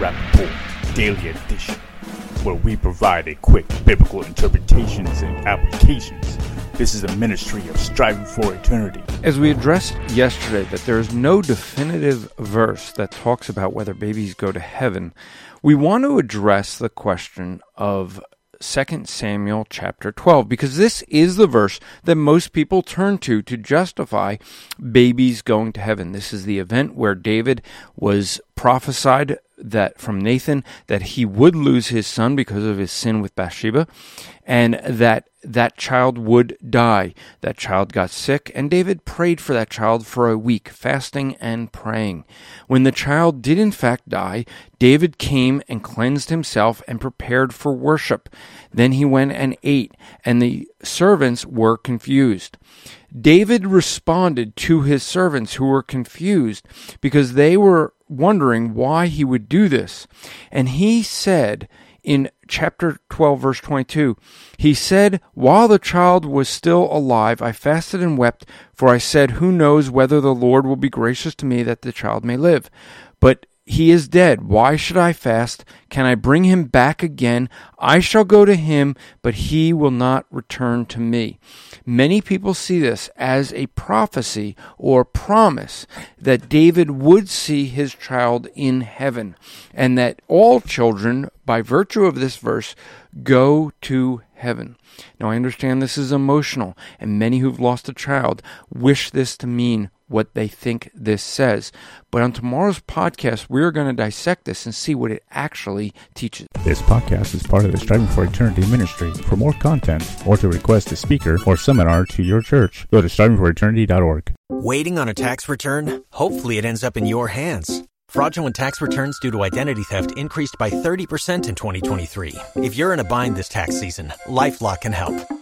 To Daily Edition, where we provide a quick biblical interpretations and applications. This is a ministry of striving for eternity. As we addressed yesterday, that there is no definitive verse that talks about whether babies go to heaven, we want to address the question of 2 Samuel chapter 12 because this is the verse that most people turn to to justify babies going to heaven. This is the event where David was prophesied that from Nathan that he would lose his son because of his sin with Bathsheba and that that child would die. That child got sick and David prayed for that child for a week, fasting and praying. When the child did in fact die, David came and cleansed himself and prepared for worship. Then he went and ate and the servants were confused. David responded to his servants who were confused because they were wondering why he would do this. And he said in chapter 12, verse 22, he said, While the child was still alive, I fasted and wept, for I said, Who knows whether the Lord will be gracious to me that the child may live? But he is dead. Why should I fast? Can I bring him back again? I shall go to him, but he will not return to me. Many people see this as a prophecy or promise that David would see his child in heaven, and that all children, by virtue of this verse, go to heaven. Now, I understand this is emotional, and many who've lost a child wish this to mean what they think this says. But on tomorrow's podcast, we're going to dissect this and see what it actually teaches. This podcast is part of the Striving for Eternity ministry. For more content or to request a speaker or seminar to your church, go to strivingforeternity.org. Waiting on a tax return? Hopefully, it ends up in your hands. Fraudulent tax returns due to identity theft increased by 30% in 2023. If you're in a bind this tax season, LifeLock can help.